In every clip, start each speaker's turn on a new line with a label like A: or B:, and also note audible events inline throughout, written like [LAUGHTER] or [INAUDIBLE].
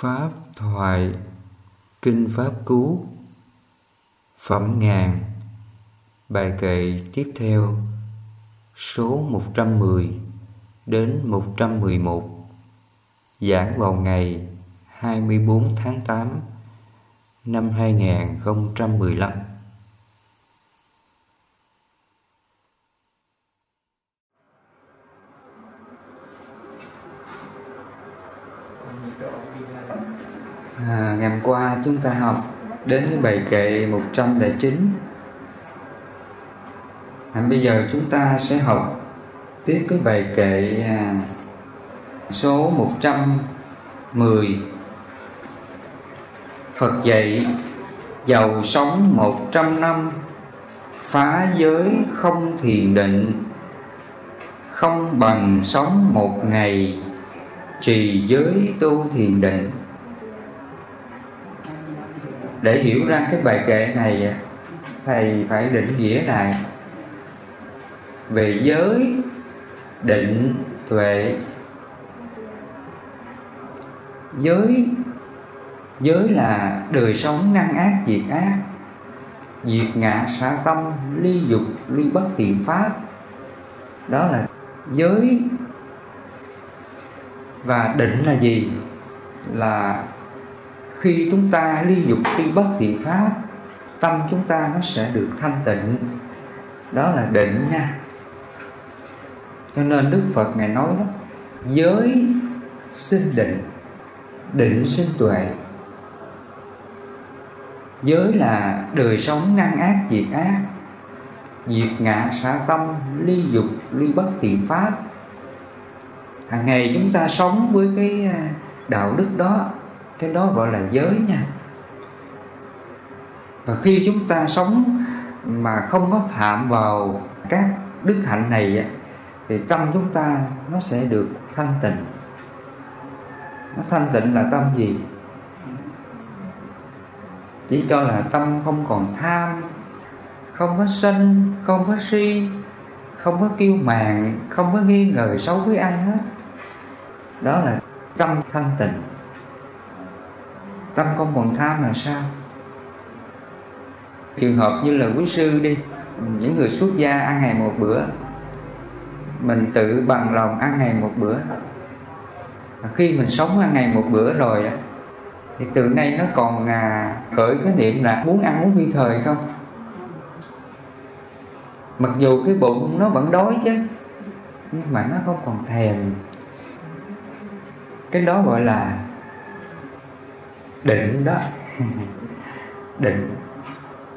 A: Pháp thoại Kinh Pháp Cú Phẩm ngàn, Bài kệ tiếp theo, Số 110 đến 111 Giảng vào ngày 24 tháng 8 năm 2015 À, ngày hôm qua chúng ta học đến cái bài kệ 109 à, Bây giờ chúng ta sẽ học tiếp cái bài kệ à, số 110 Phật dạy giàu sống 100 năm Phá giới không thiền định Không bằng sống một ngày Trì giới tu thiền định để hiểu ra cái bài kệ này, thầy phải định nghĩa lại. Về giới định tuệ. Giới giới là đời sống ngăn ác, diệt ác. Diệt ngã xả tâm, ly dục, ly bất thiện pháp. Đó là giới. Và định là gì? Là khi chúng ta ly dục ly bất thiện pháp, tâm chúng ta nó sẽ được thanh tịnh. Đó là định nha. Cho nên đức phật ngài nói đó, giới sinh định định sinh tuệ. Giới là đời sống ngăn ác, diệt ác, diệt ngã, xả tâm, ly dục, ly bất thiện pháp. Hàng ngày chúng ta sống với cái à, đạo đức đó cái đó gọi là giới nha. Và khi chúng ta sống mà không có phạm vào các đức hạnh này thì tâm chúng ta nó sẽ được thanh tịnh. Nó thanh tịnh là tâm gì? Chỉ cho là tâm không còn tham, không có sân, không có si, không có kiêu mạn, không có nghi ngờ xấu với ai hết. Đó là tâm thanh tịnh tâm con còn tham là sao? Trường hợp như là quý sư đi những người xuất gia ăn ngày một bữa mình tự bằng lòng ăn ngày một bữa. Khi mình sống ăn ngày một bữa rồi thì từ nay nó còn à, khởi cái niệm là muốn ăn muốn phi thời không? Mặc dù cái bụng nó vẫn đói chứ nhưng mà nó không còn thèm. Cái đó gọi là định đó. [LAUGHS] Định.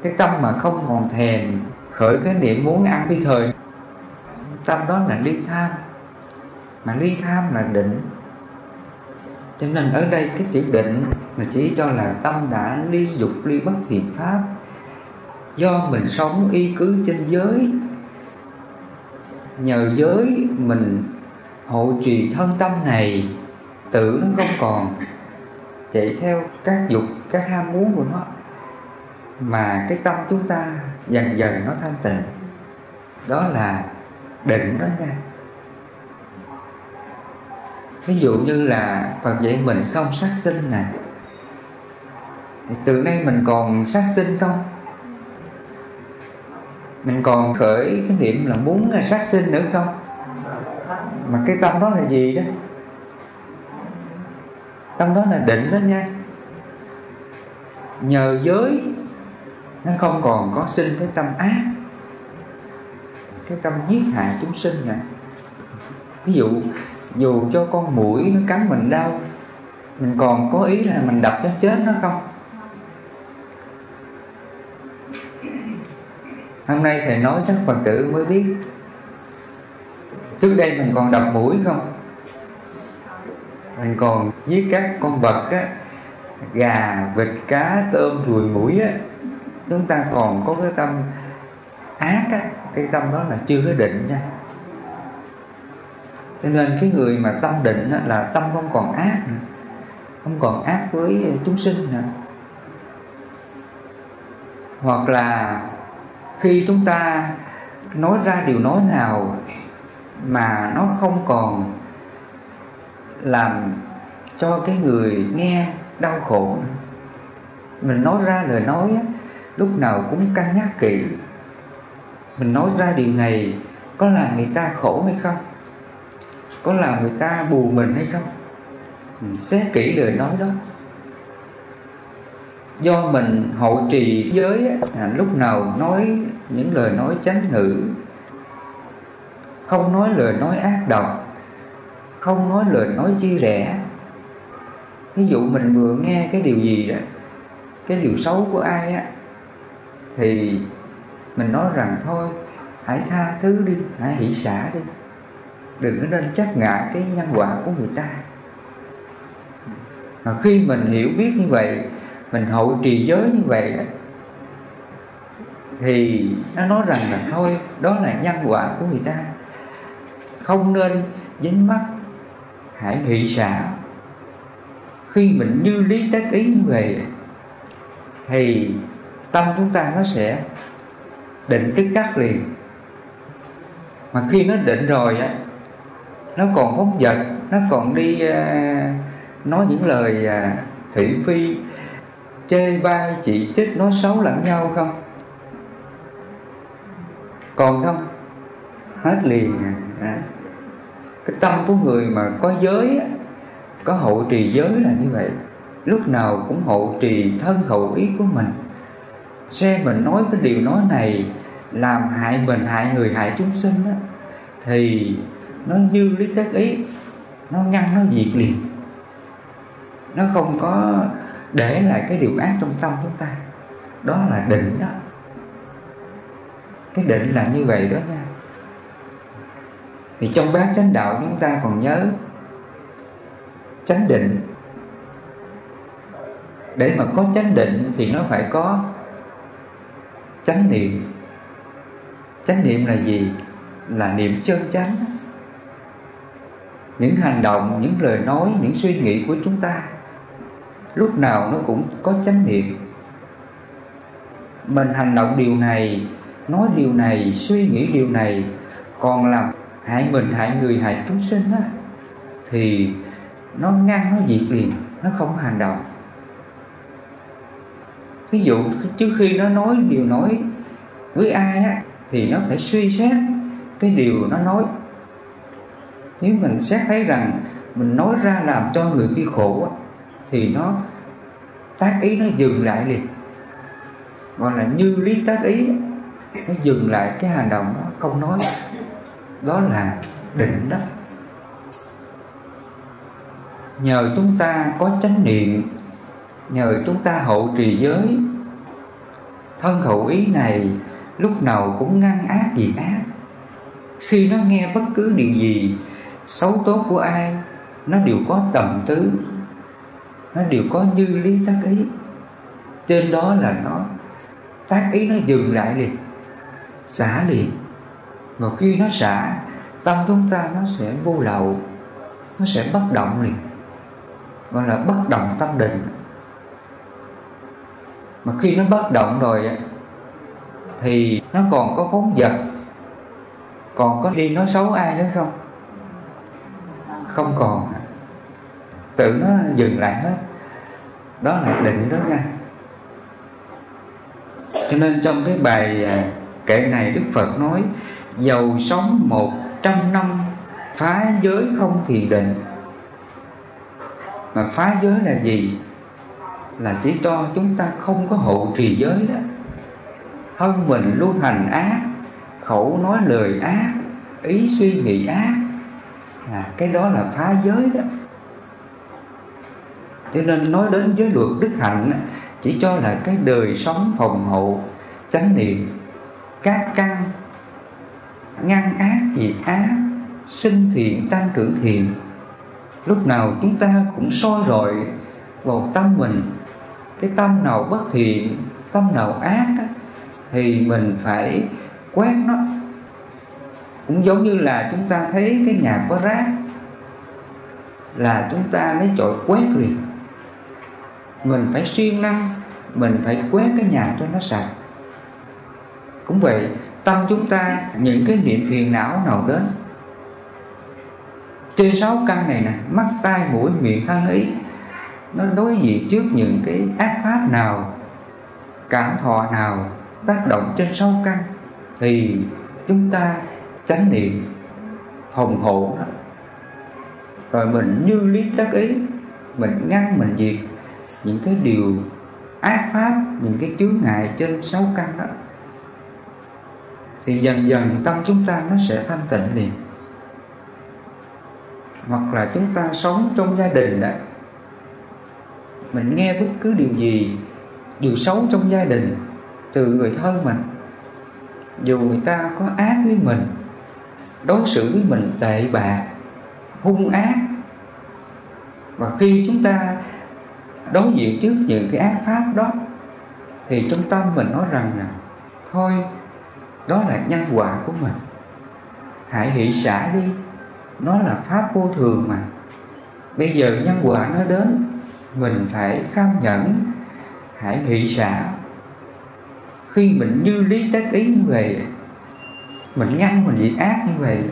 A: Cái tâm mà không còn thèm khởi cái niệm muốn ăn phi thời. Tâm đó là ly tham. Mà ly tham là định. Cho nên ở đây cái chữ định mà chỉ cho là tâm đã ly dục ly bất thiện pháp. Do mình sống y cứ trên giới. Nhờ giới mình hộ trì thân tâm này tự nó không còn chạy theo các dục các ham muốn của nó. Mà cái tâm chúng ta dần dần nó thanh tịnh. Đó là định đó nha. Ví dụ như là Phật dạy mình không sát sinh nè thì từ nay mình còn sát sinh không? Mình còn khởi cái niệm là muốn sát sinh nữa không? Mà cái tâm đó là gì đó? Tâm đó là định đó nha. Nhờ giới, nó không còn có sinh cái tâm ác. Cái tâm giết hại chúng sinh nè. Ví dụ, dù cho con mũi nó cắn mình đau, mình còn có ý là mình đập nó chết nó không? Hôm nay thầy nói chắc phật tử mới biết. Trước đây mình còn đập mũi không? Mình còn với các con vật á gà vịt cá tôm ruồi mũi á chúng ta còn có cái tâm ác á cái tâm đó là chưa có định nha cho nên cái người mà tâm định á, là tâm không còn ác nữa. không còn ác với chúng sinh nữa hoặc là khi chúng ta nói ra điều nói nào mà nó không còn làm cho cái người nghe đau khổ. Mình nói ra lời nói lúc nào cũng cân nhắc kỹ mình nói ra điều này có làm người ta khổ hay không? Có làm người ta buồn mình hay không? Mình xét kỹ lời nói đó. Do mình hộ trì giới à, lúc nào nói những lời nói chánh ngữ. Không nói lời nói ác độc. Không nói lời nói chia rẽ ví dụ mình vừa nghe cái điều gì đó cái điều xấu của ai á thì mình nói rằng thôi hãy tha thứ đi hãy hỷ xả đi. Đừng có nên chắc ngại cái nhân quả của người ta. Mà khi mình hiểu biết như vậy mình hậu trì giới như vậy đó, thì nó nói rằng là thôi đó là nhân quả của người ta. Không nên dính mắt hãy hỷ xả khi mình như lý tác ý như vậy thì tâm chúng ta nó sẽ định tức khắc liền. Mà khi nó định rồi á nó còn phóng vật nó còn đi à, nói những lời à, thị phi chê bai chỉ trích nói xấu lẫn nhau không? Còn không? Hết liền à. cái tâm của người mà có giới á, có hộ trì giới là như vậy. Lúc nào cũng hộ trì thân khẩu ý của mình. Xem mình nói cái điều nói này làm hại mình hại người hại chúng sinh đó, thì nó như lý tác ý nó ngăn nó diệt liền. Nó không có để lại cái điều ác trong tâm chúng ta. Đó là định đó. Cái định là như vậy đó nha. Thì trong bát chánh đạo chúng ta còn nhớ chánh định. Để mà có chánh định thì nó phải có chánh niệm. Chánh niệm là gì? Là niệm chân chánh. Những hành động, những lời nói, những suy nghĩ của chúng ta, lúc nào nó cũng có chánh niệm. Mình hành động điều này, nói điều này, suy nghĩ điều này, còn làm hại mình, hại người, hại chúng sinh á, thì nó ngăn nó diệt liền nó không hành động. Ví dụ trước khi nó nói điều nói với ai á thì nó phải suy xét cái điều nó nói. Nếu mình xét thấy rằng mình nói ra làm cho người kia khổ á, thì nó tác ý nó dừng lại liền. Gọi là như lý tác ý nó dừng lại cái hành động đó không nói. Đó là định đó nhờ chúng ta có chánh niệm, nhờ chúng ta hộ trì giới. Thân khẩu ý này lúc nào cũng ngăn ác gì ác. Khi nó nghe bất cứ điều gì, xấu tốt của ai, nó đều có tầm tứ nó đều có như lý tác ý. Trên đó là nó tác ý nó dừng lại liền, xả liền. Và khi nó xả, tâm chúng ta nó sẽ vô lậu, nó sẽ bất động liền gọi là bất động tâm định. Mà khi nó bất động rồi thì nó còn có phóng vật. Còn có đi nói xấu ai nữa không? Không còn. Tự nó dừng lại hết. Đó là định đó nha. Cho nên trong cái bài à, kệ này đức phật nói, giàu sống một trăm năm, phá giới không thì định mà phá giới là gì? Là chỉ cho chúng ta không có hộ trì giới đó. Thân mình luôn hành ác khẩu nói lời ác ý suy nghĩ ác à, cái đó là phá giới đó. Cho nên nói đến giới luật đức hạnh chỉ cho là cái đời sống phòng hộ chánh niệm các căn ngăn ác diệt ác sinh thiện tăng trưởng thiện lúc nào chúng ta cũng soi rọi vào tâm mình. Cái tâm nào bất thiện, tâm nào ác thì mình phải quét nó. Cũng giống như là chúng ta thấy cái nhà có rác, là chúng ta lấy chổi quét liền. Mình phải siêng năng, mình phải quét cái nhà cho nó sạch. Cũng vậy, tâm chúng ta, những cái niệm phiền não nào đến trên sáu căn này nè, mắt, tai, mũi, miệng, thân, ý, nó đối diện trước những cái ác pháp nào, cảm thọ nào tác động trên sáu căn, thì chúng ta chánh niệm phòng hộ rồi mình như lý tác ý, mình ngăn, mình diệt những cái điều ác pháp, những cái chướng ngại trên sáu căn đó, thì dần dần tâm chúng ta nó sẽ thanh tịnh liền hoặc là chúng ta sống trong gia đình đó mình nghe bất cứ điều gì, điều xấu trong gia đình từ người thân mình, dù người ta có ác với mình, đối xử với mình tệ bạc hung ác, và khi chúng ta đối diện trước những cái ác pháp đó, thì trong tâm mình nói rằng là, thôi, đó là nhân quả của mình. Hãy hỷ xả đi nó là pháp vô thường mà. Bây giờ nhân quả nó đến, mình phải kham nhẫn, hãy hỷ xả. Khi mình như lý tác ý như vậy, mình ngăn, mình diệt ác như vậy,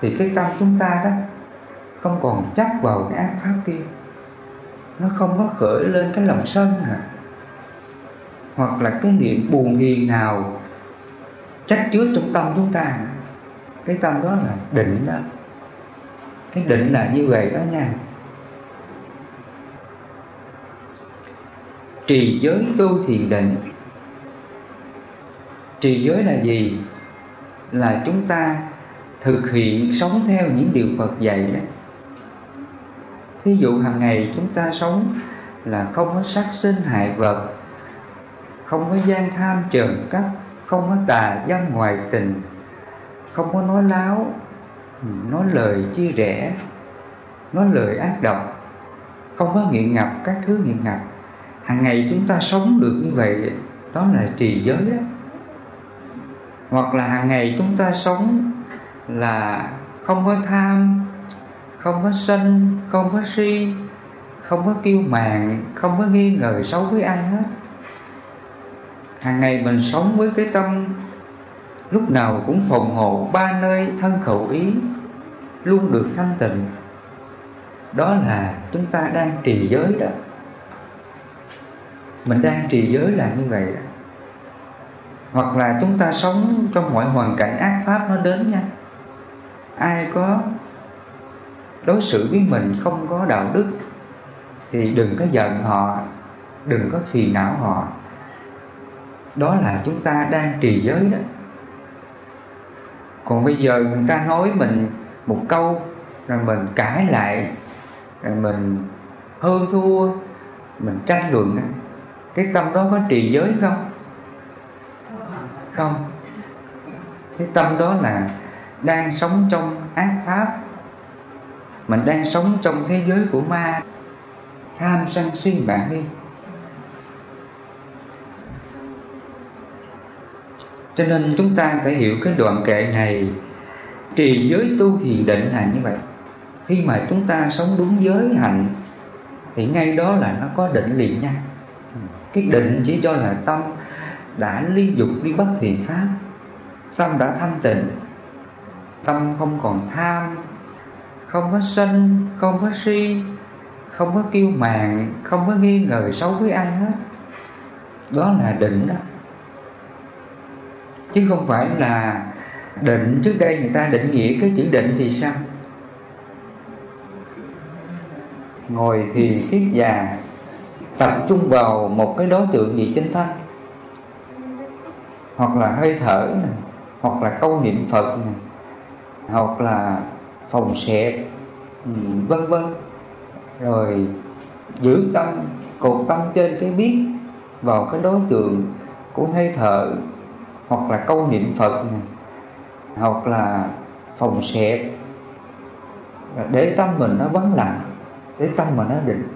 A: thì cái tâm chúng ta đó không còn chắc vào cái ác pháp kia. Nó không có khởi lên cái lòng sân à hoặc là cái niệm buồn hiền nào chắc chứa trong tâm chúng ta. Cái tâm đó là định đó cái định là như vậy đó nha. Trì giới tu thiền định. Trì giới là gì? Là chúng ta thực hiện sống theo những điều Phật dạy đó. Ví dụ hàng ngày chúng ta sống là không có sát sinh hại vật, Không có gian tham trần cắp Không có tà dâm ngoại tình, Không có nói láo Nói lời chia rẽ, Nói lời ác độc, Không có nghiện ngập các thứ nghiện ngập. Hàng ngày chúng ta sống được như vậy, Đó là trì giới đó Hoặc là hàng ngày chúng ta sống là không có tham, không có sân, không có si, không có kiêu mạn, không có nghi ngờ xấu với ai hết. Hàng ngày mình sống với cái tâm lúc nào cũng phòng hộ ba nơi thân khẩu ý, luôn được thanh tịnh. Đó là chúng ta đang trì giới đó. Mình đang trì giới là như vậy đó. Hoặc là chúng ta sống trong mọi hoàn cảnh ác pháp nó đến nha. Ai có đối xử với mình không có đạo đức, thì đừng có giận họ, đừng có phiền não họ. Đó là chúng ta đang trì giới đó còn bây giờ người ta nói mình một câu, rồi mình cãi lại, rồi mình hơn thua, mình tranh luận, cái tâm đó có trì giới không? Không. Cái tâm đó là đang sống trong ác pháp. Mình đang sống trong thế giới của ma. Tham sân si bạn đi. Cho nên chúng ta phải hiểu cái đoạn kệ này. Trì giới tu thiền định là như vậy. Khi mà chúng ta sống đúng giới hạnh, thì ngay đó là nó có định liền nha. Cái định chỉ cho là tâm đã ly dục đi bất thiện pháp. Tâm đã thanh tịnh, tâm không còn tham, không có sân, không có si, không có kiêu mạn, không có nghi ngờ xấu với ai hết. Đó là định đó chứ không phải là định trước đây người ta định nghĩa cái chữ định thì sao? Ngồi thì kiết già tập trung vào một cái đối tượng gì chính thân? Hoặc là hơi thở này, hoặc là câu niệm phật này, hoặc là phòng xẹp ừ, vân vân. Rồi giữ tâm cột tâm trên cái biết vào cái đối tượng của hơi thở hoặc là câu niệm phật này, hoặc là phòng xẹp. Để tâm mình nó vắng lặng để tâm mình nó định.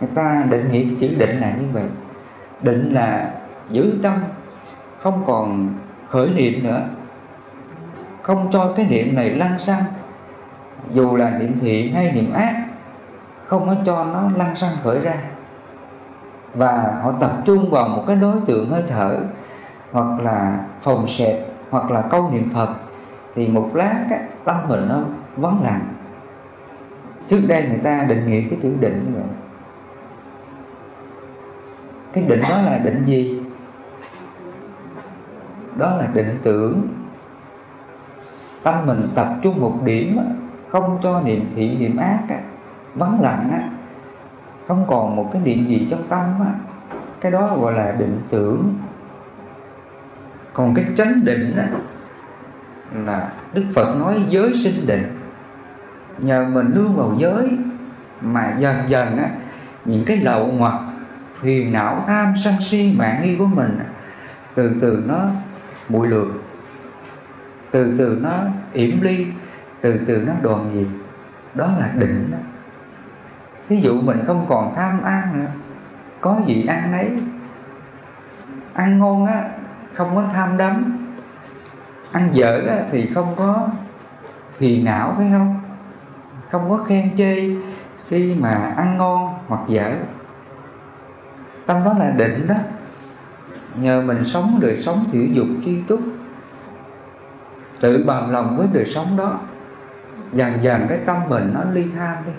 A: Người ta định nghĩa chữ định là như vậy. Định là giữ tâm không còn khởi niệm nữa. Không cho cái niệm này lăn xăng. Dù là niệm thiện hay niệm ác không có cho nó lăn xăng khởi ra. Và họ tập trung vào một cái đối tượng hơi thở hoặc là phòng xẹp hoặc là câu niệm phật thì một lát á, tâm mình nó vắng lặng. Trước đây người ta định nghĩa cái chữ định như vậy. Cái định đó là định gì? Đó là định tưởng. Tâm mình tập trung một điểm không cho niệm thiện niệm ác vắng lặng không còn một cái niệm gì trong tâm cái đó gọi là định tưởng còn cái chánh định đó là đức phật nói giới sinh định. Nhờ mình nương vào giới mà dần dần á, những cái lậu hoặc phiền não tham sân si, mạng nghi của mình từ từ nó bụi lượt từ từ nó yểm ly, từ từ nó đoàn diệt. Đó là định đó. thí dụ mình không còn tham ăn nữa, có gì ăn nấy. Ăn ngon á không có tham đắm. Ăn dở thì không có phiền não phải không? Không có khen chê khi mà ăn ngon hoặc dở. Tâm đó là định đó. Nhờ mình sống đời sống thiểu dục chi túc tự bằng lòng với đời sống đó. Dần dần cái tâm mình nó ly tham đi.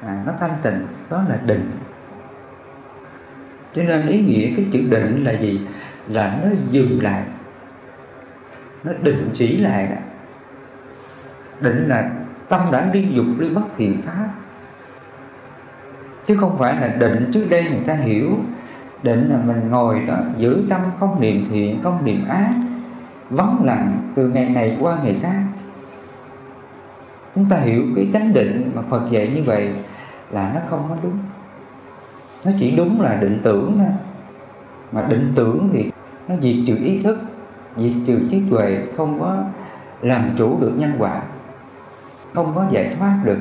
A: À, nó thanh tịnh đó là định. Cho nên ý nghĩa cái chữ định là gì? Là nó dừng lại, nó định chỉ lại đó. Định là tâm đã đi dục đi bất thiện pháp chứ không phải là định trước đây người ta hiểu. Định là mình ngồi đó, giữ tâm, không niệm thiện, không niệm ác, vắng lặng từ ngày này qua ngày khác. Chúng ta hiểu cái chánh định mà Phật dạy như vậy là nó không có đúng. Nó chỉ đúng là định tưởng thôi. Mà định tưởng thì nó diệt trừ ý thức diệt trừ trí tuệ không có làm chủ được nhân quả không có giải thoát được.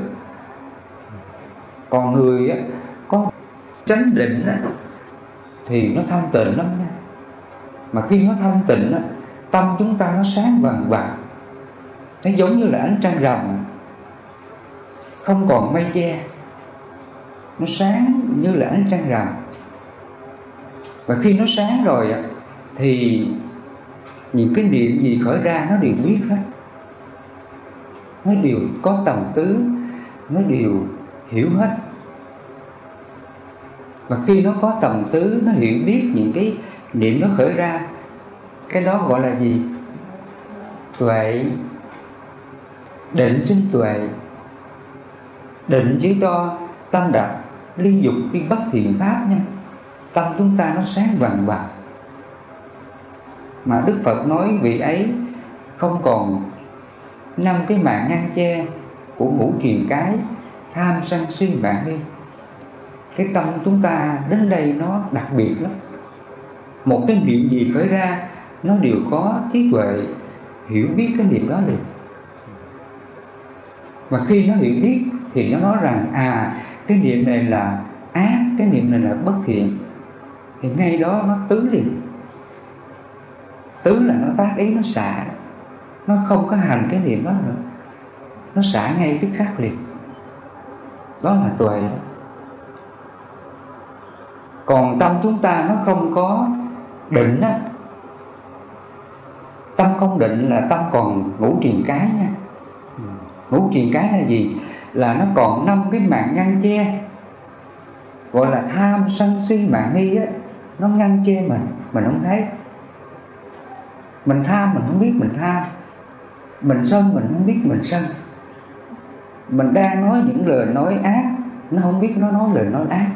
A: Còn người á, có chánh định á, thì nó thanh tịnh lắm nha. Mà khi nó thanh tịnh á, tâm chúng ta nó sáng vàng vàng nó giống như là ánh trăng rằm không còn mây che. Nó sáng như là ánh trăng rằm. Và khi nó sáng rồi thì những cái niệm gì khởi ra nó đều biết hết. Nó đều có tầm tứ, nó đều hiểu hết. Và khi nó có tầm tứ, nó hiểu biết những cái niệm nó khởi ra, cái đó gọi là gì? Tuệ. Định sinh tuệ. Định chứ to tâm đặt ly dục đi bất thiện pháp nha. Tâm chúng ta nó sáng vàng bạc mà đức phật nói vị ấy không còn năm cái mạng ngăn che của ngũ triền cái tham sân si mạng đi. Cái tâm chúng ta đến đây nó đặc biệt lắm. Một cái niệm gì khởi ra, nó đều có trí tuệ hiểu biết cái niệm đó liền. Và khi nó hiểu biết thì nó nói rằng à cái niệm này là ác, cái niệm này là bất thiện. Thì ngay đó nó tứ liền tứ là nó tác ý, nó xả. Nó không có hành cái niệm đó nữa. Nó xả ngay tức khắc liền. Đó là tuệ. Còn tâm chúng ta nó không có định á. Tâm không định là tâm còn ngũ triền cái nha. Ngũ triền cái là gì? Là nó còn năm cái mạng ngăn che. Gọi là tham sân si mạng nghi á. Nó ngăn che mình mình không thấy mình tham mình không biết mình tham mình sân, mình không biết mình sân. Mình đang nói những lời nói ác, nó không biết nó nói lời nói ác.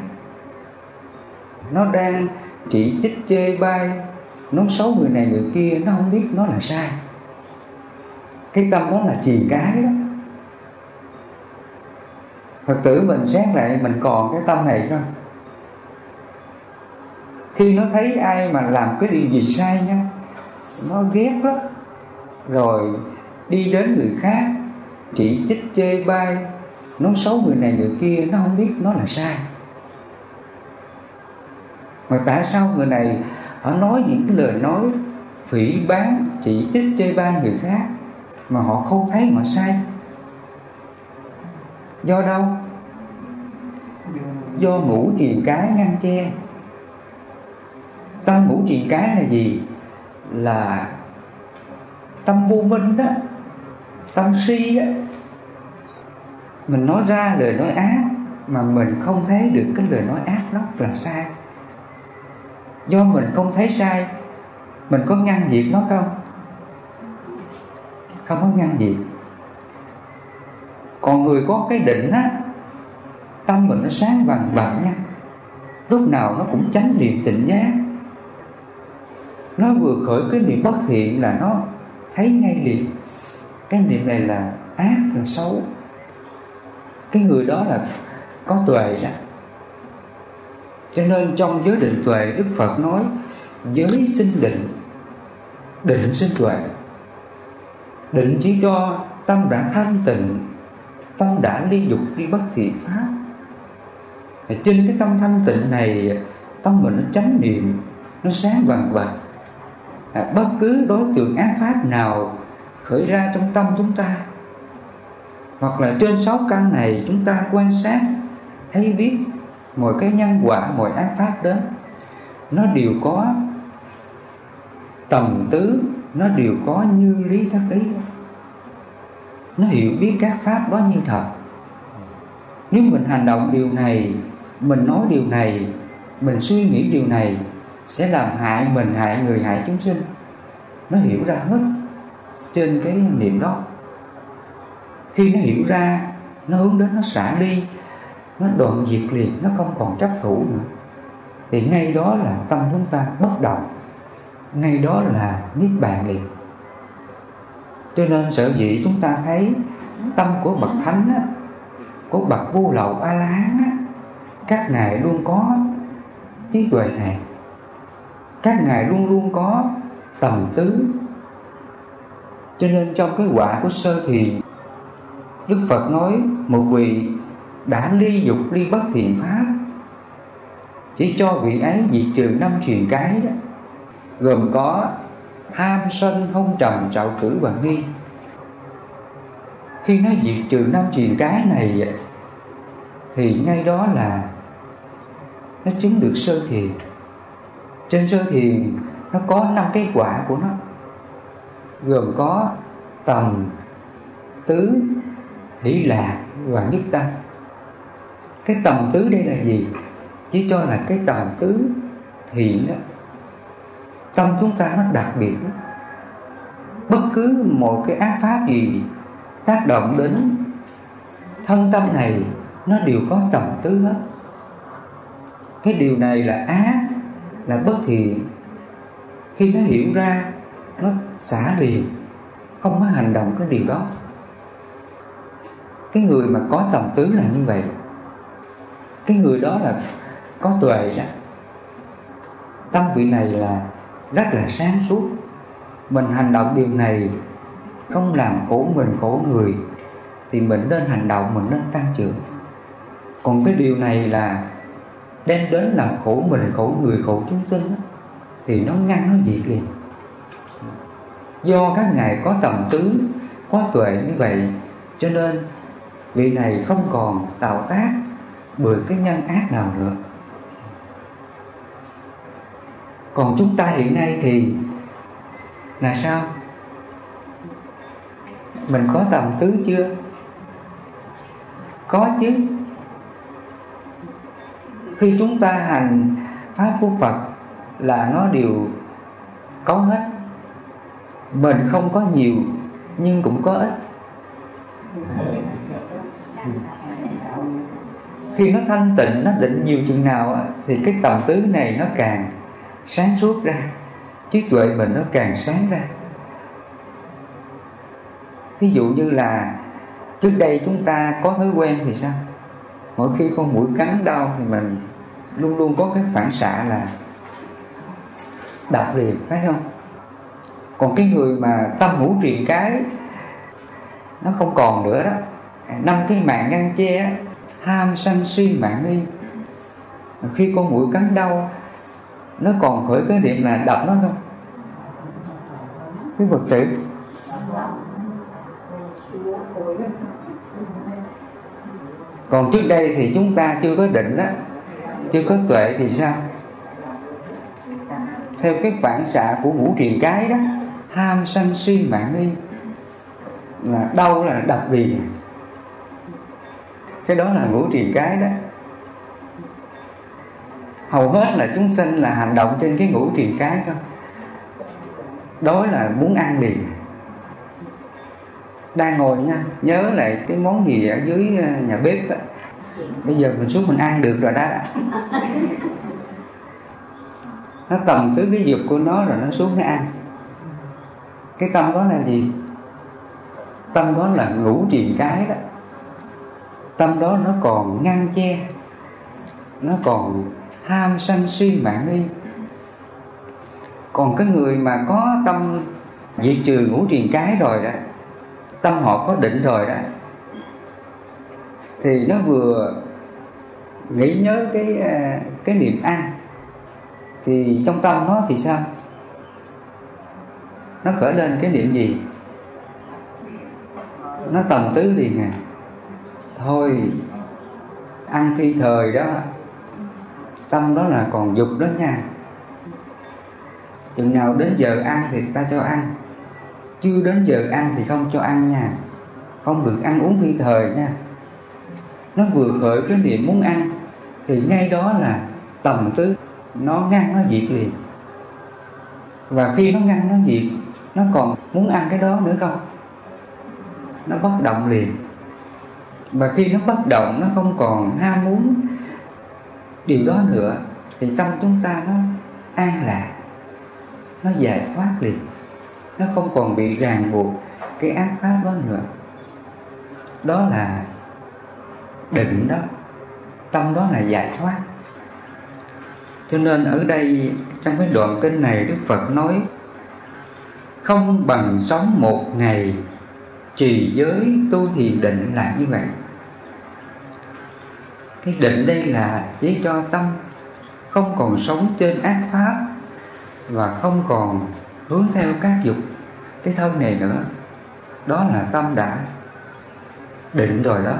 A: Nó đang chỉ trích chê bai, nói xấu người này người kia, nó không biết nó là sai. Cái tâm đó là trì cái đó. Phật tử mình xét lại, mình còn cái tâm này không? Khi nó thấy ai mà làm cái điều gì sai nhá. Nó ghét lắm Rồi, đi đến người khác, Chỉ trích chê bai, Nói xấu người này người kia, Nó không biết nó là sai Mà tại sao người này, Họ nói những cái lời nói Phỉ bán Chỉ trích chê bai người khác, Mà họ không thấy họ sai Do đâu? Do ngũ triền cái ngăn che Tâm ngũ triền cái là gì? Là tâm vô minh đó, Tâm si á. Mình nói ra lời nói ác mà mình không thấy được cái lời nói ác đó là sai. Do mình không thấy sai, mình có ngăn diệt nó không? Không có ngăn diệt. Còn người có cái định á, tâm mình nó sáng vàng bạc nha. Lúc nào nó cũng tránh niệm tỉnh giác nó vừa khởi cái niệm bất thiện là nó thấy ngay liền. Cái niệm này là ác, là xấu. Cái người đó là có tuệ đó. Cho nên trong giới định tuệ, đức phật nói, giới sinh định định sinh tuệ. Định chỉ cho tâm đã thanh tịnh, tâm đã ly dục đi bất thiện pháp. Trên cái tâm thanh tịnh này, tâm mình nó chánh niệm, nó sáng vàng vàng à, bất cứ đối tượng ác pháp nào khởi ra trong tâm chúng ta hoặc là trên sáu căn này chúng ta quan sát thấy biết mọi cái nhân quả mọi ác pháp đó nó đều có tầm tứ nó đều có như lý thất ý. Nó hiểu biết các pháp đó như thật. Nếu mình hành động điều này mình nói điều này mình suy nghĩ điều này sẽ làm hại mình hại người hại chúng sinh. Nó hiểu ra hết trên cái niệm đó. Khi nó hiểu ra nó hướng đến nó xả đi nó đoạn diệt liền nó không còn chấp thủ nữa. Thì ngay đó là tâm chúng ta bất động. Ngay đó là niết bàn liền. Cho nên sở dĩ chúng ta thấy tâm của bậc thánh á, của bậc vô lậu a la hán các ngài luôn có trí tuệ này các ngài luôn luôn có tầm tứ. Cho nên trong cái quả của sơ thiền, đức phật nói một vị đã ly dục, ly bất thiện pháp, chỉ cho vị ấy diệt trừ năm truyền cái đó. Gồm có tham sân hôn trầm, trạo cử và nghi. Khi nó diệt trừ năm truyền cái này, thì ngay đó là nó chứng được sơ thiền trên sơ thiền nó có năm cái quả của nó. Gồm có tầm, tứ, hỷ lạc và nhất tâm. Cái tầm tứ đây là gì? Chỉ cho là cái tầm tứ thiện đó tâm chúng ta nó đặc biệt. Bất cứ một cái ác pháp gì tác động đến thân tâm này, nó đều có tầm tứ hết. Cái điều này là ác là bất thiện. Khi nó hiểu ra, nó xả liền, không có hành động cái điều đó. Cái người mà có tầm tứ là như vậy. Cái người đó là có tuệ đó. Tâm vị này là rất là sáng suốt. Mình hành động điều này, không làm khổ mình khổ người, thì mình nên hành động, mình nên tăng trưởng. Còn cái điều này là đem đến làm khổ mình, khổ người, khổ chúng sinh thì nó ngăn nó diệt liền. Do các ngài có tầm tứ, có tuệ như vậy, cho nên vị này không còn tạo tác bởi cái nhân ác nào nữa. Còn chúng ta hiện nay thì là sao? Mình có tầm tứ chưa? Có chứ khi chúng ta hành pháp của Phật là nó đều có hết. Mình không có nhiều, nhưng cũng có ít. Khi nó thanh tịnh, nó định nhiều chừng nào thì cái tầm tứ này nó càng sáng suốt ra, trí tuệ mình nó càng sáng ra. Ví dụ như là trước đây chúng ta có thói quen thì sao? Mỗi khi con mũi cắn đau thì mình luôn luôn có cái phản xạ là đập liền phải không? Còn cái người mà tâm ngũ truyền cái nó không còn nữa đó. Năm cái mạng ngăn che ham sân si mạng nghi. Khi con mũi cắn đau, nó còn khởi cái niệm là đập nó không? Cái vật tử còn trước đây thì chúng ta chưa có định đó chưa có tuệ thì sao? Theo cái phản xạ của ngũ truyền cái đó, tham sân si mạng nghi là đau là đập liền cái đó là ngũ triền cái đó. Hầu hết là chúng sinh là hành động trên cái ngũ triền cái thôi. Đó là muốn ăn liền đang ngồi nha, nhớ lại cái món gì ở dưới ờ, nhà bếp á. Bây giờ mình xuống mình ăn được rồi đó. [LAUGHS] Nó cầm tới cái dục của nó rồi nó xuống nó ăn. Cái tâm đó là gì? Tâm đó là ngủ triền cái đó. Tâm đó nó còn ngăn che, nó còn tham sân si mạng nghi. Còn cái người mà có tâm diệt trừ ngũ triền cái rồi đó tâm họ có định rồi đó. Thì nó vừa nghĩ nhớ cái à, cái niệm ăn. Thì trong tâm nó thì sao? Nó khởi lên cái niệm gì? Nó tầm tứ liền à thôi, ăn phi thời đó, tâm đó là còn dục đó nha. Chừng nào đến giờ ăn thì ta cho ăn chưa đến giờ ăn thì không cho ăn nha. Không được ăn uống phi thời nha. Nó vừa khởi cái niệm muốn ăn, thì ngay đó là tầm tứ nó ngăn nó diệt liền. Và khi nó ngăn nó diệt, nó còn muốn ăn cái đó nữa không? Nó bất động liền. Và khi nó bất động, nó không còn ham muốn điều đó nữa, thì tâm chúng ta nó an lạc, nó giải thoát liền nó không còn bị ràng buộc cái ác pháp đó nữa. Đó là định đó. Tâm đó là giải thoát. Cho nên ở đây, trong cái đoạn kinh này đức phật nói, không bằng sống một ngày, trì giới tu thiền định là như vậy. Cái định đây là chỉ cho tâm không còn sống trên ác pháp và không còn hướng theo các dục. Cái thân này nữa, đó là tâm đã định rồi đó.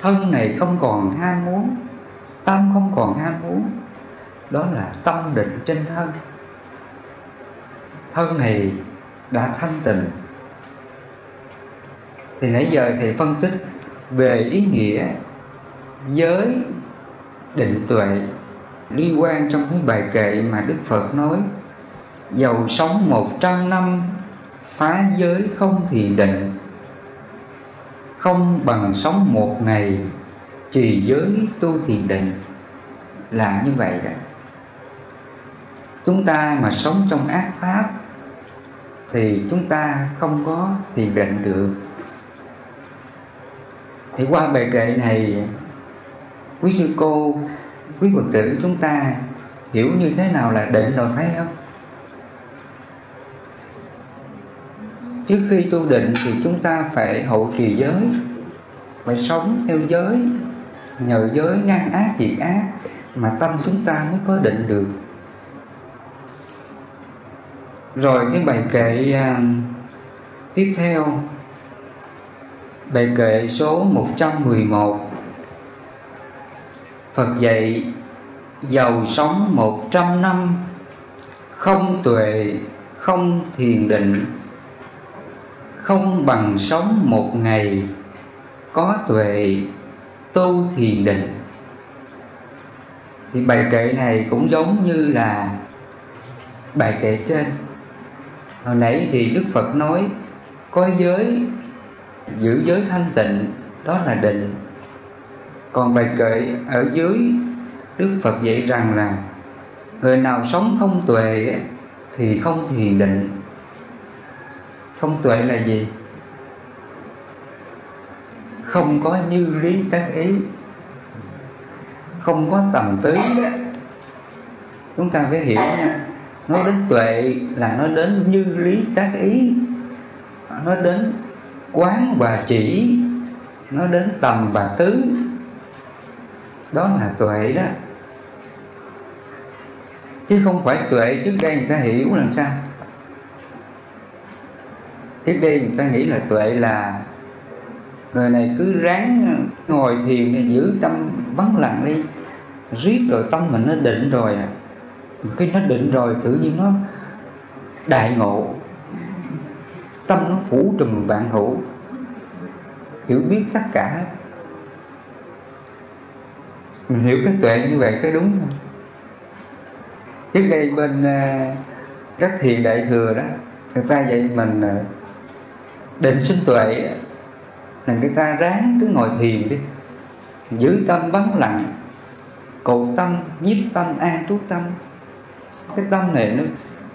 A: Thân này không còn ham muốn, tâm không còn ham muốn, đó là tâm định trên thân. Thân này đã thanh tịnh. Thì nãy giờ thầy phân tích về ý nghĩa giới định tuệ liên quan trong cái bài kệ mà Đức Phật nói, Giàu sống một trăm năm, phá giới không thiền định. Không bằng sống một ngày, trì giới tu thiền định. Là như vậy đó. Chúng ta mà sống trong ác pháp Thì chúng ta không có thiền định được. Thì qua bài kệ này, Quý sư cô quý phật tử chúng ta hiểu như thế nào là định rồi thấy không? Trước khi tu định thì chúng ta phải hậu trì giới phải sống theo giới nhờ giới ngăn ác diệt ác mà tâm chúng ta mới có định được. Rồi cái bài kệ uh, tiếp theo bài kệ số 111 Phật dạy giàu sống một trăm năm Không tuệ, không thiền định Không bằng sống một ngày Có tuệ, tu thiền định. Thì bài kệ này cũng giống như là bài kệ trên. Hồi nãy thì Đức Phật nói Có giới, giữ giới thanh tịnh Đó là định còn bài kệ ở dưới, đức phật dạy rằng là, người nào sống không tuệ thì không thiền định. Không tuệ là gì? Không có như lý tác ý. Không có tầm tứ đó chúng ta phải hiểu nha, nói đến tuệ là nó đến như lý tác ý. Nó đến quán và chỉ nó đến tầm và tứ đó là tuệ đó. Chứ không phải tuệ trước đây người ta hiểu làm sao. Trước đây người ta nghĩ là tuệ là người này cứ ráng ngồi thiền để giữ tâm vắng lặng đi, riết rồi tâm mình nó định rồi à. Khi nó định rồi tự nhiên nó đại ngộ. Tâm nó phủ trùm vạn hữu. Hiểu biết tất cả mình hiểu cái tuệ như vậy có đúng không? Trước đây bên à, các thiền đại thừa đó, người ta dạy mình à, định sinh tuệ là người ta ráng cứ ngồi thiền đi, giữ tâm vắng lặng, cầu tâm, nhiếp tâm, an trú tâm. Cái tâm này nó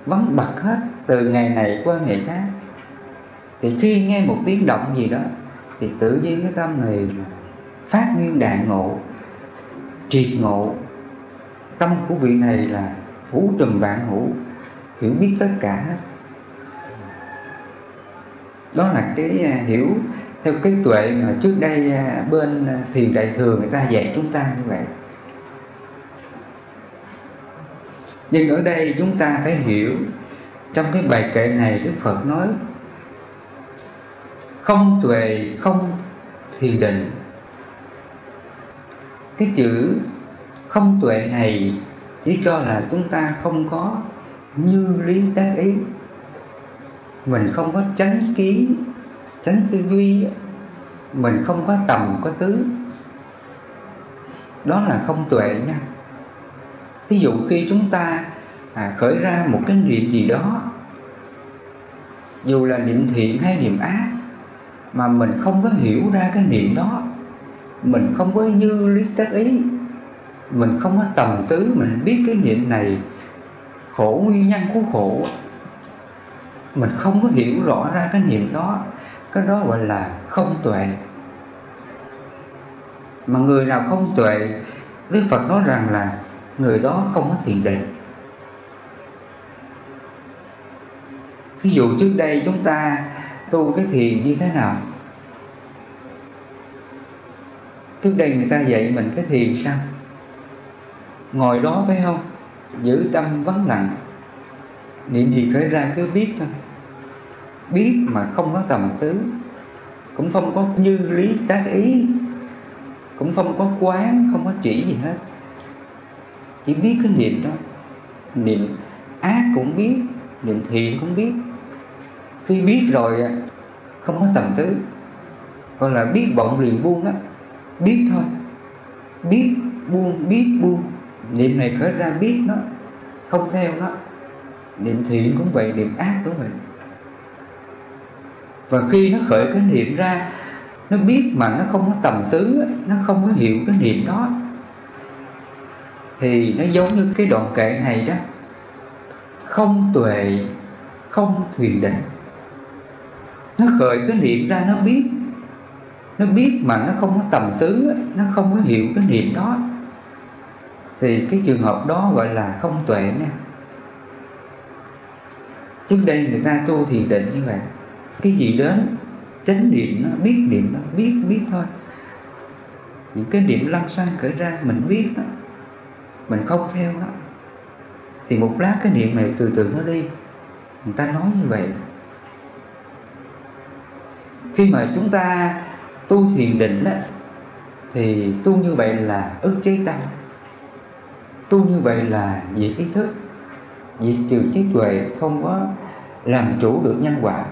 A: vắng bật hết từ ngày này qua ngày khác. Thì khi nghe một tiếng động gì đó, thì tự nhiên cái tâm này phát nguyên đại ngộ triệt ngộ. Tâm của vị này là phủ trùm vạn hữu, hiểu biết tất cả. Đó là cái à, hiểu theo cái tuệ mà trước đây à, bên thiền đại thừa người ta dạy chúng ta như vậy. Nhưng ở đây chúng ta phải hiểu trong cái bài kệ này đức phật nói, không tuệ, không thiền định cái chữ không tuệ này chỉ cho là chúng ta không có như lý tác ý. Mình không có tránh kiến tránh tư duy mình không có tầm có tứ. Đó là không tuệ nha. Ví dụ khi chúng ta à, khởi ra một cái niệm gì đó dù là niệm thiện hay niệm ác mà mình không có hiểu ra cái niệm đó mình không có như lý tác ý mình không có tầm tứ mình biết cái niệm này khổ, nguyên nhân của khổ. Mình không có hiểu rõ ra cái niệm đó. Cái đó gọi là không tuệ. Mà người nào không tuệ, đức phật nói rằng là người đó không có thiền định. Ví dụ trước đây chúng ta tu cái thiền như thế nào? Trước đây người ta dạy mình cái thiền sao? Ngồi đó phải không? Giữ tâm vắng lặng. Niệm gì khởi ra cứ biết thôi. Biết mà không có tầm tứ cũng không có như lý tác ý. Cũng không có quán, không có chỉ gì hết. Chỉ biết cái niệm đó. Niệm ác cũng biết, niệm thiện cũng biết. Khi biết rồi không có tầm tứ gọi là biết vọng liền buông á biết thôi. Biết buông biết buông. Niệm này khởi ra biết nó, không theo nó. Niệm thiện cũng vậy, niệm ác cũng vậy. Và khi nó khởi cái niệm ra, nó biết mà nó không có tầm tứ nó không có hiểu cái niệm đó. Thì nó giống như cái đoạn kệ này đó. Không tuệ, không thuyền định. Nó khởi cái niệm ra, nó biết nó biết mà nó không có tầm tứ nó không có hiểu cái niệm đó. Thì cái trường hợp đó gọi là không tuệ nha. Trước đây người ta tu thiền định như vậy. Cái gì đến, chánh niệm nó, biết niệm nó, biết biết thôi. Những cái niệm lăng xăng khởi ra, mình biết đó. Mình không theo nó. Thì một lát cái niệm này từ từ nó đi. Người ta nói như vậy. Khi mà chúng ta tu thiền định á, thì tu như vậy là ức chế tâm. Tu như vậy là diệt ý thức. Diệt trừ trí tuệ không có làm chủ được nhân quả.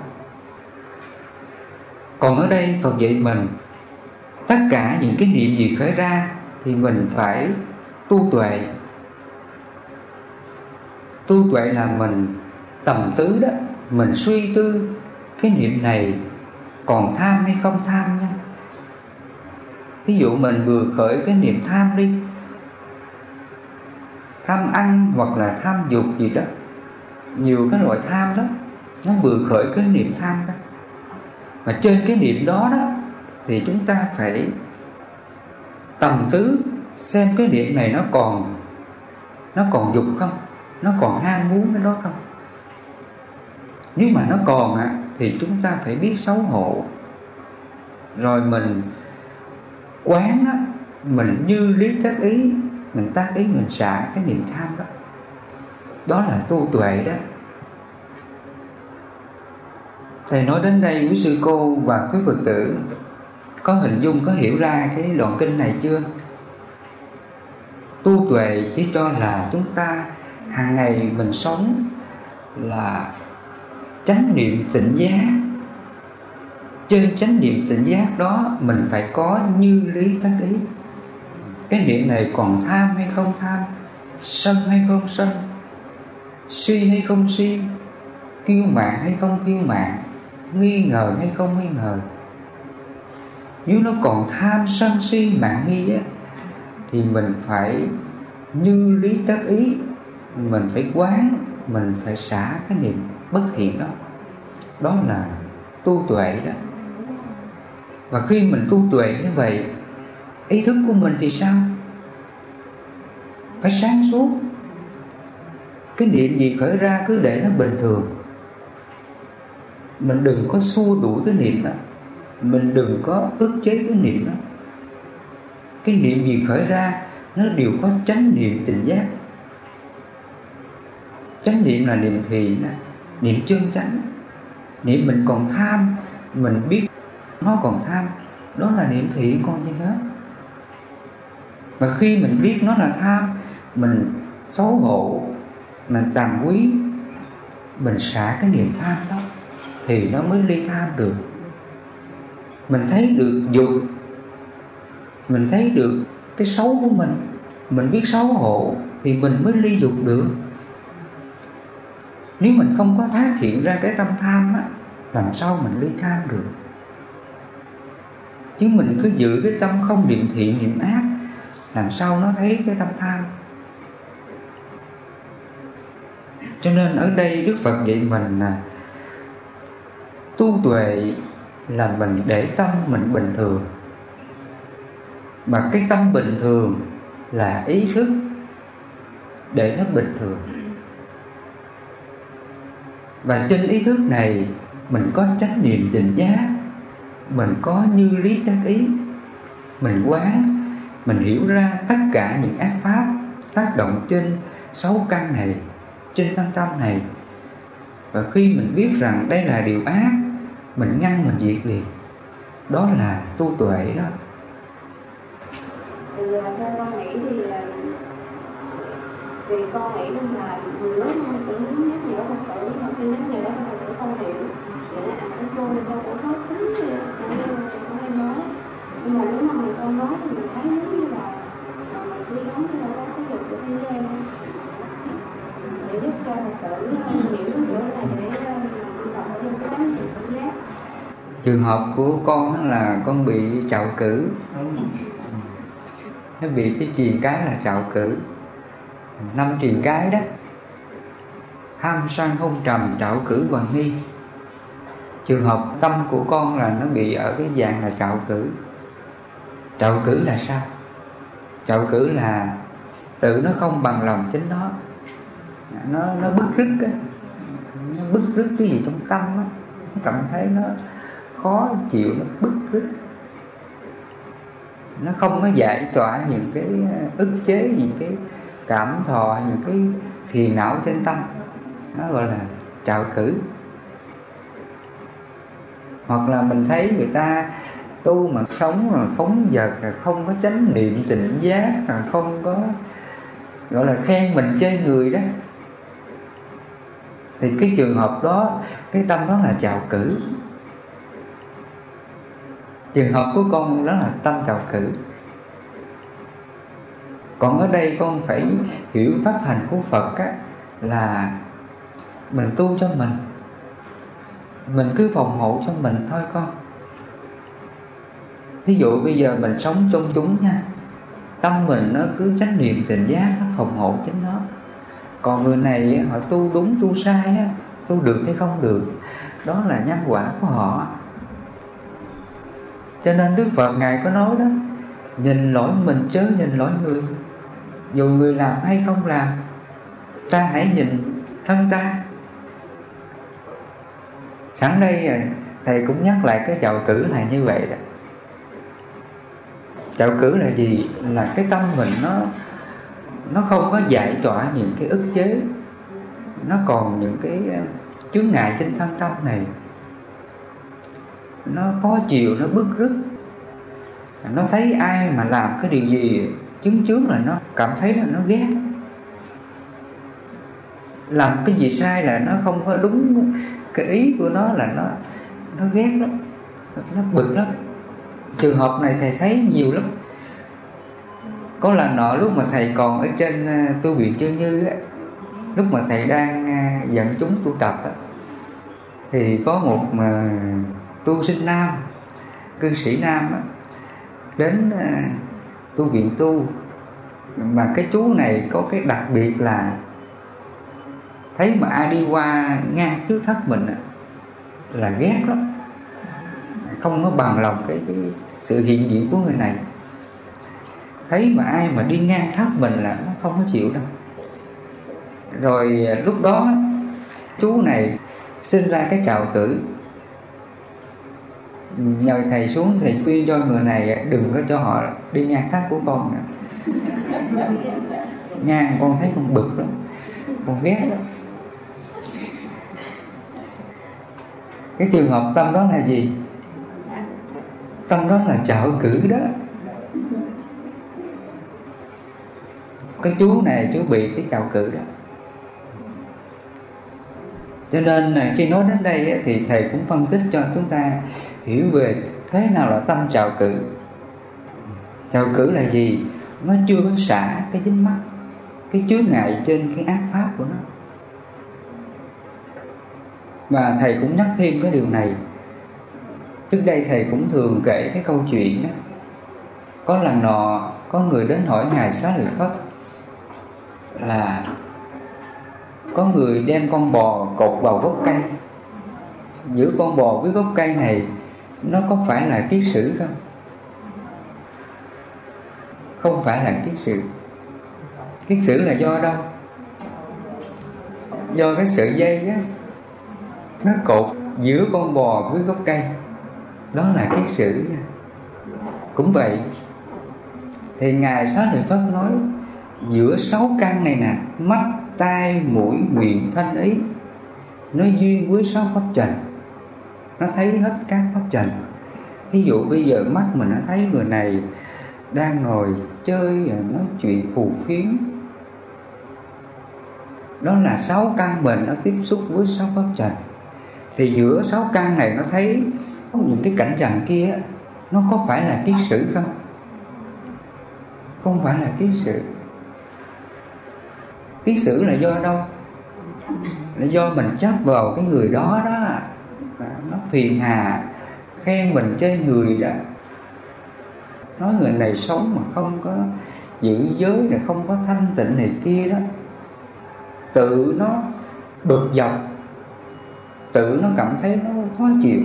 A: Còn ở đây Phật dạy mình tất cả những cái niệm gì khởi ra thì mình phải tu tuệ. Tu tuệ là mình tầm tứ đó mình suy tư cái niệm này còn tham hay không tham nha ví dụ mình vừa khởi cái niệm tham đi, tham ăn hoặc là tham dục gì đó, nhiều cái loại tham đó, nó vừa khởi cái niệm tham đó. Và trên cái niệm đó đó, thì chúng ta phải tầm tứ xem cái niệm này nó còn nó còn dục không, nó còn ham muốn cái đó không. Nếu mà nó còn á, thì chúng ta phải biết xấu hổ. Rồi mình quán á, mình như lý tác ý, mình tác ý, mình xả cái niệm tham đó. Đó là tu tuệ đó. Thầy nói đến đây, quý sư cô và quý phật tử, có hình dung, có hiểu ra cái đoạn kinh này chưa? Tu tuệ chỉ cho là chúng ta hàng ngày mình sống là chánh niệm tỉnh giác trên chánh niệm tỉnh giác đó, mình phải có như lý tác ý. Cái niệm này còn tham hay không tham, sân hay không sân, si hay không si, kiêu mạn hay không kiêu mạn, nghi ngờ hay không nghi ngờ. Nếu nó còn tham, sân, si mạng nghi á, thì mình phải như lý tác ý, mình phải quán, mình phải xả cái niệm bất thiện đó. Đó là tu tuệ đó và khi mình tu tuệ như vậy, ý thức của mình thì sao? Phải sáng suốt. Cái niệm gì khởi ra cứ để nó bình thường. Mình đừng có xua đuổi cái niệm đó. Mình đừng có ức chế cái niệm đó. Cái niệm gì khởi ra, nó đều có chánh niệm tỉnh giác. Chánh niệm là niệm thì niệm chân chánh. Niệm mình còn tham, mình biết nó còn tham. Đó là niệm thị con như thế. Và khi mình biết nó là tham, mình xấu hổ, mình tàm quý, mình xả cái niệm tham đó, thì nó mới ly tham được. Mình thấy được dục. Mình thấy được cái xấu của mình. Mình biết xấu hổ thì mình mới ly dục được. Nếu mình không có phát hiện ra cái tâm tham á, làm sao mình ly tham được? Chứ mình cứ giữ cái tâm không niệm thiện, niệm ác, làm sao nó thấy cái tâm tham. Cho nên ở đây đức phật dạy mình là tu tuệ là mình để tâm mình bình thường. Mà cái tâm bình thường là ý thức để nó bình thường. Và trên ý thức này mình có trách nhiệm định giá mình có như lý tác ý. Mình quán mình hiểu ra tất cả những ác pháp tác động trên sáu căn này, trên tâm tâm này. Và khi mình biết rằng đây là điều ác, mình ngăn mình diệt liền. Đó là tu tuệ đó.
B: Thì à, theo con nghĩ thì à, vì con nghĩ rằng là người lớn cũng nhắc nhở con tử mà khi nhắc nhở con tử không hiểu thì nó ăn cái vô thì sao cũng khó tính không hay nói nhưng mà nếu mà mình con nói thì mình thấy giống như là mình cứ sống như là có cái dục của thế em để giúp cho phật tử hiểu cái chỗ này để tập thêm cái đánh cảm giác
A: trường hợp của con là con bị trạo cử. Nó bị cái truyền cái là trạo cử. Năm truyền cái đó. Ham sang hôn trầm trạo cử và nghi trường hợp tâm của con là nó bị ở cái dạng là trạo cử. Trạo cử là sao? Trạo cử là tự nó không bằng lòng chính nó. Nó nó bức rứt á. Nó bức rứt cái gì trong tâm á. Nó cảm thấy nó khó chịu, nó bức rứt. Nó không có giải tỏa những cái ức chế, những cái cảm thọ, những cái phiền não trên tâm. Nó gọi là trạo cử hoặc là mình thấy người ta tu mà sống mà phóng dật là không có chánh niệm tỉnh giác là không có gọi là khen mình chơi người đó. Thì cái trường hợp đó cái tâm đó là trào cử. Trường hợp của con đó là tâm trào cử. Còn ở đây con phải hiểu pháp hành của Phật á, là mình tu cho mình mình cứ phòng hộ cho mình thôi con. Thí dụ bây giờ mình sống trong chúng nha, tâm mình nó cứ trách niệm tình giác, nó phòng hộ chính nó. Còn người này họ tu đúng, tu sai á, tu được hay không được, đó là nhân quả của họ. Cho nên đức phật ngài có nói đó, nhìn lỗi mình chớ nhìn lỗi người. Dù người làm hay không làm, ta hãy nhìn thân ta sẵn đây ờ, thầy cũng nhắc lại cái chào cử là như vậy đó. Chào cử là gì? Là cái tâm mình nó nó không có giải tỏa những cái ức chế. Nó còn những cái ờ, chướng ngại trên thân tâm này. Nó khó chịu, nó bức rứt. Nó thấy ai mà làm cái điều gì, chứng chướng là nó cảm thấy là nó ghét làm cái gì sai là nó không có đúng cái ý của nó là nó nó ghét lắm nó bực lắm. Trường hợp này thầy thấy nhiều lắm. Có lần nọ lúc mà thầy còn ở trên à, tu viện chân như á lúc mà thầy đang à, dẫn chúng tu tập á thì có một mà tu sinh nam cư sĩ nam á, đến à, tu viện tu. Mà cái chú này có cái đặc biệt là thấy mà ai đi qua ngang trước thất mình là ghét lắm. Không có bằng lòng cái, cái sự hiện diện của người này. Thấy mà ai mà đi ngang thất mình là nó không có chịu đâu. Rồi à, lúc đó chú này sinh ra cái trào cử. Nhờ thầy xuống thầy khuyên cho người này à, đừng có cho họ đi ngang thác của con nữa. Ngang con thấy con bực lắm con ghét lắm. Cái trường hợp tâm đó là gì? Tâm đó là trạo cử đó. Cái chú này, chú bị cái trào cử đó. Cho nên khi nói đến đây thì thầy cũng phân tích cho chúng ta hiểu về thế nào là tâm trào cử. Trào cử là gì? Nó chưa có xả cái dính mắt, cái chướng ngại trên cái ác pháp của nó và thầy cũng nhắc thêm cái điều này. Trước đây thầy cũng thường kể cái câu chuyện đó. Có lần nọ, có người đến hỏi ngài xá lợi phất là có người đem con bò cột vào gốc cây. Giữa con bò với gốc cây này, nó có phải là kiết sử không? Không phải là kiết sử. Kiết sử là do đâu? Do cái sợi dây á nó cột giữa con bò với gốc cây. Đó là kiết sử cũng vậy, thì ngài xá lợi phất nói, giữa sáu căn này nè, mắt, tai, mũi, miệng, thanh ý, nó duyên với sáu pháp trần. Nó thấy hết các pháp trần. Ví dụ bây giờ mắt mình nó thấy người này đang ngồi chơi nói chuyện phù phiếm. Đó là sáu căn mình nó tiếp xúc với sáu pháp trần thì giữa sáu căn này nó thấy những cái cảnh trần kia, nó có phải là kiết sử không? Không phải là kiết sử. Kiết sử là do đâu? Là do mình chấp vào cái người đó đó. Nó phiền hà, khen mình chơi người đó. Nói người này sống mà không có giữ giới này không có thanh tịnh này kia đó. Tự nó bực dọc tự nó cảm thấy nó khó chịu.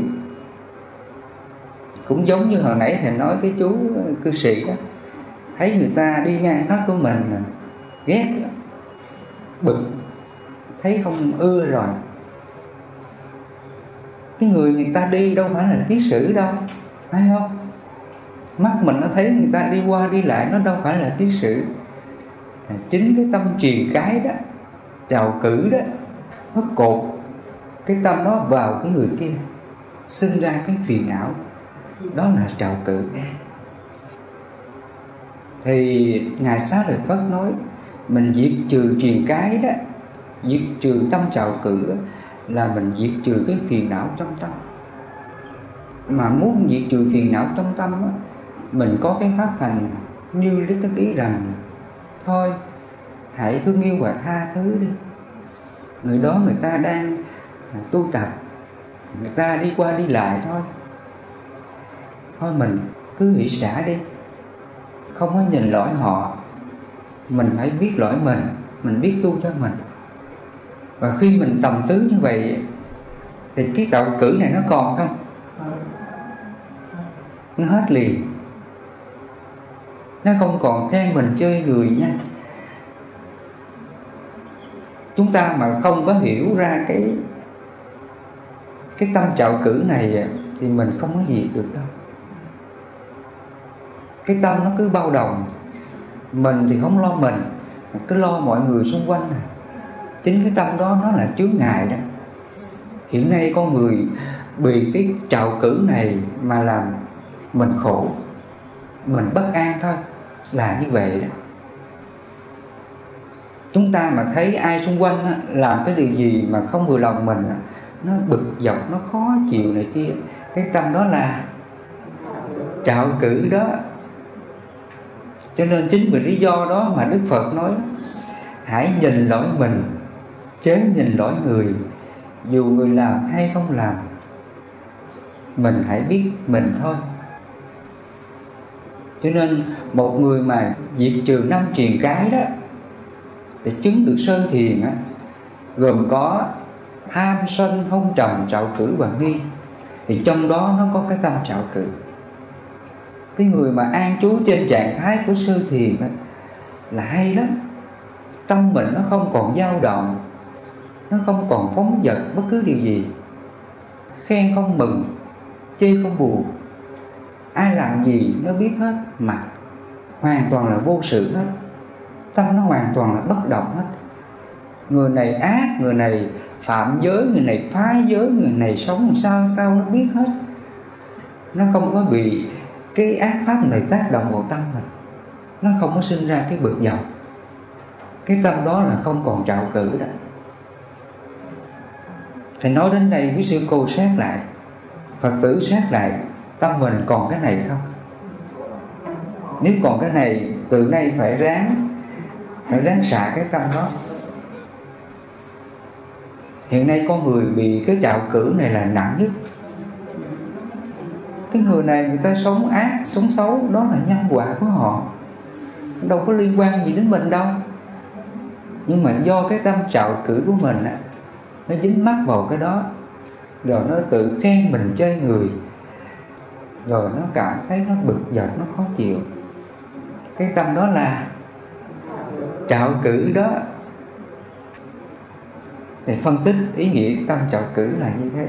A: Cũng giống như hồi nãy thầy nói cái chú cư sĩ đó thấy người ta đi ngang hết của mình ghét đó, bực thấy không ưa rồi. Cái người người ta đi đâu phải là ký sử đâu phải không? Mắt mình nó thấy người ta đi qua đi lại nó đâu phải là ký sử chính cái tâm truyền cái đó trào cử đó nó cột cái tâm đó vào cái người kia sinh ra cái phiền não đó là trào cự. Thì ngài xá lợi phất nói mình diệt trừ truyền cái đó diệt trừ tâm trào cự đó, là mình diệt trừ cái phiền não trong tâm. Mà muốn diệt trừ phiền não trong tâm đó, mình có cái pháp hành như lý tức ý rằng thôi hãy thương yêu và tha thứ đi. Người đó người ta đang tu tập. Người ta đi qua đi lại thôi. Thôi mình cứ hỷ xả đi. Không có nhìn lỗi họ. Mình phải biết lỗi mình. Mình biết tu cho mình. Và khi mình tầm tứ như vậy, thì cái tạo cử này nó còn không? Nó hết liền. Nó không còn khen mình chơi người nha. Chúng ta mà không có hiểu ra cái cái tâm trạo cử này thì mình không có gì được đâu. Cái tâm nó cứ bao đồng. Mình thì không lo mình, cứ lo mọi người xung quanh này. chính cái tâm đó nó là chướng ngại đó. Hiện nay con người bị cái trạo cử này mà làm mình khổ, mình bất an thôi, là như vậy đó. Chúng ta mà thấy ai xung quanh làm cái điều gì mà không vừa lòng mình nó bực dọc, nó khó chịu này kia. Cái tâm đó là trạo cử đó. Cho nên chính vì lý do đó mà đức phật nói, hãy nhìn lỗi mình, chớ nhìn lỗi người. Dù người làm hay không làm, mình hãy biết mình thôi. Cho nên một người mà diệt trừ năm triền cái đó, để chứng được sơ thiền á, gồm có tham sân hung trầm trạo cử và nghi, thì trong đó nó có cái tâm trạo cử. Cái người mà an trú trên trạng thái của sư thiền á, là hay lắm. Tâm mình nó không còn dao động, nó không còn phóng dật bất cứ điều gì. Khen không mừng, chê không buồn. Ai làm gì nó biết hết mà hoàn toàn là vô sự hết. Tâm nó hoàn toàn là bất động hết người này ác, người này phạm giới, người này phá giới, người này sống sao sao nó biết hết. Nó không có bị cái ác pháp này tác động vào tâm mình. Nó không có sinh ra cái bực dọc cái tâm đó là không còn trạo cử đó thì nói đến đây, quý sư cô xét lại. Phật tử xét lại, tâm mình còn cái này không? Nếu còn cái này, từ nay phải ráng phải ráng xả cái tâm đó hiện nay con người bị cái trạo cử này là nặng nhất. Cái người này người ta sống ác, sống xấu, đó là nhân quả của họ. Đâu có liên quan gì đến mình đâu. Nhưng mà do cái tâm trạo cử của mình á, nó dính mắc vào cái đó. Rồi nó tự khen mình chơi người. Rồi nó cảm thấy nó bực dọc, nó khó chịu. Cái tâm đó là trạo cử đó thì phân tích ý nghĩa tâm trọng cử là như thế.